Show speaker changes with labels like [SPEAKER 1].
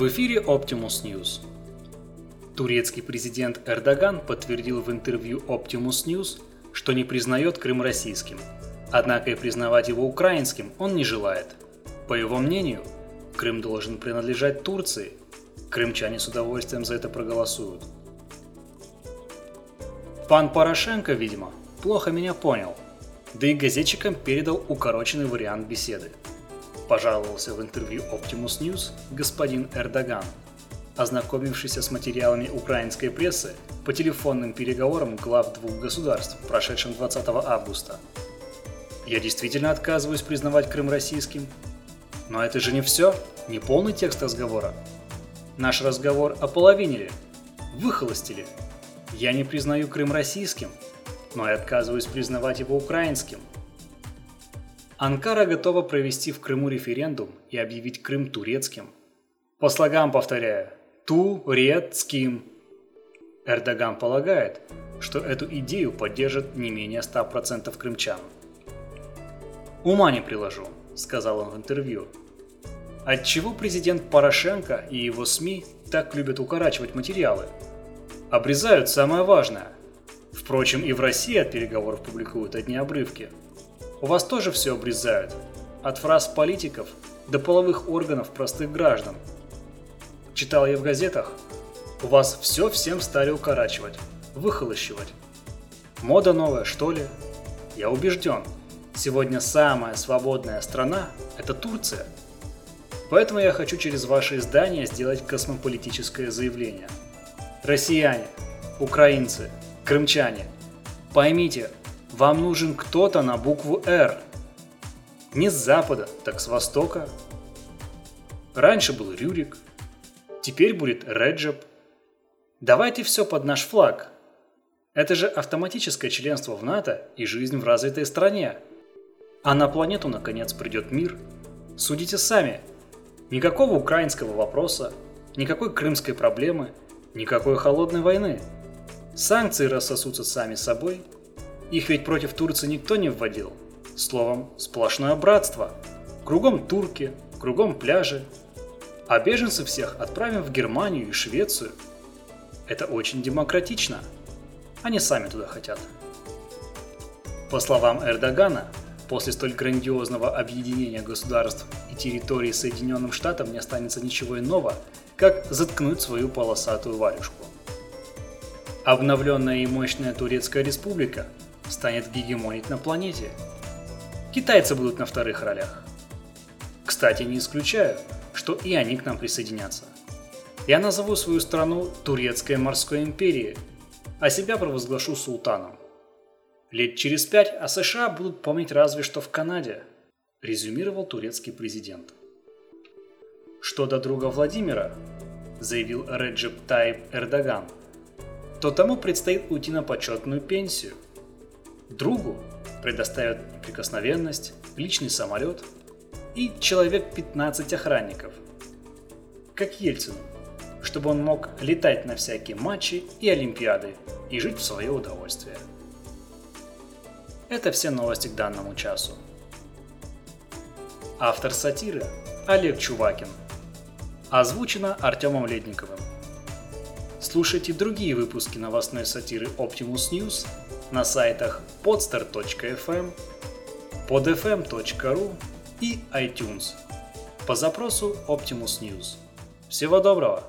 [SPEAKER 1] В эфире Optimus News. Турецкий президент Эрдоган подтвердил в интервью Optimus News, что не признает Крым российским. Однако и признавать его украинским он не желает. По его мнению, Крым должен принадлежать Турции. Крымчане с удовольствием за это проголосуют. Пан Порошенко, видимо, плохо меня понял, да и газетчикам передал укороченный вариант беседы. Пожаловался в интервью Optimus News господин Эрдоган, ознакомившийся с материалами украинской прессы по телефонным переговорам глав двух государств, прошедшим 20 августа. Я действительно отказываюсь признавать Крым российским. Но это же не все, не полный текст разговора. Наш разговор ополовинили, выхолостили. Я не признаю Крым российским, но и отказываюсь признавать его украинским. Анкара готова провести в Крыму референдум и объявить Крым турецким. По слогам повторяю. Турецким. Эрдоган полагает, что эту идею поддержит не менее 100% крымчан. «Ума не приложу», — сказал он в интервью. Отчего президент Порошенко и его СМИ так любят укорачивать материалы? Обрезают самое важное. Впрочем, и в России от переговоров публикуют одни обрывки. У вас тоже все обрезают. От фраз политиков до половых органов простых граждан. Читал я в газетах, у вас все всем стали укорачивать, выхолощивать. Мода новая, что ли? Я убежден, сегодня самая свободная страна – это Турция. Поэтому я хочу через ваше издание сделать космополитическое заявление. Россияне, украинцы, крымчане, поймите, вам нужен кто-то на букву «Р». Не с запада, так с востока. Раньше был Рюрик, теперь будет Реджеп – Давайте все под наш флаг. Это же автоматическое членство в НАТО и жизнь в развитой стране. А на планету наконец придет мир. Судите сами. Никакого украинского вопроса, никакой крымской проблемы, никакой холодной войны. Санкции рассосутся сами собой. Их ведь против Турции никто не вводил. Словом, сплошное братство. Кругом турки, кругом пляжи. А беженцев всех отправим в Германию и Швецию – это очень демократично. Они сами туда хотят. По словам Эрдогана, после столь грандиозного объединения государств и территорий Соединенным Штатам не останется ничего иного, как заткнуть свою полосатую варежку. Обновленная и мощная Турецкая республика станет гегемонить на планете. Китайцы будут на вторых ролях. Кстати, не исключаю, что и они к нам присоединятся – я назову свою страну Турецкой морской империей, а себя провозглашу султаном. Лет через пять о США будут помнить разве что в Канаде, резюмировал турецкий президент. Что до друга Владимира, заявил Реджеп Таип Эрдоган, то тому предстоит уйти на почетную пенсию. Другу предоставят неприкосновенность, личный самолет и человек 15 охранников. Как Ельцину чтобы он мог летать на всякие матчи и олимпиады и жить в свое удовольствие. Это все новости к данному часу. Автор сатиры Олег Чувакин. Озвучено Артемом Ледниковым. Слушайте другие выпуски новостной сатиры Optimus News на сайтах podstar.fm, podfm.ru и iTunes по запросу Optimus News. Всего доброго!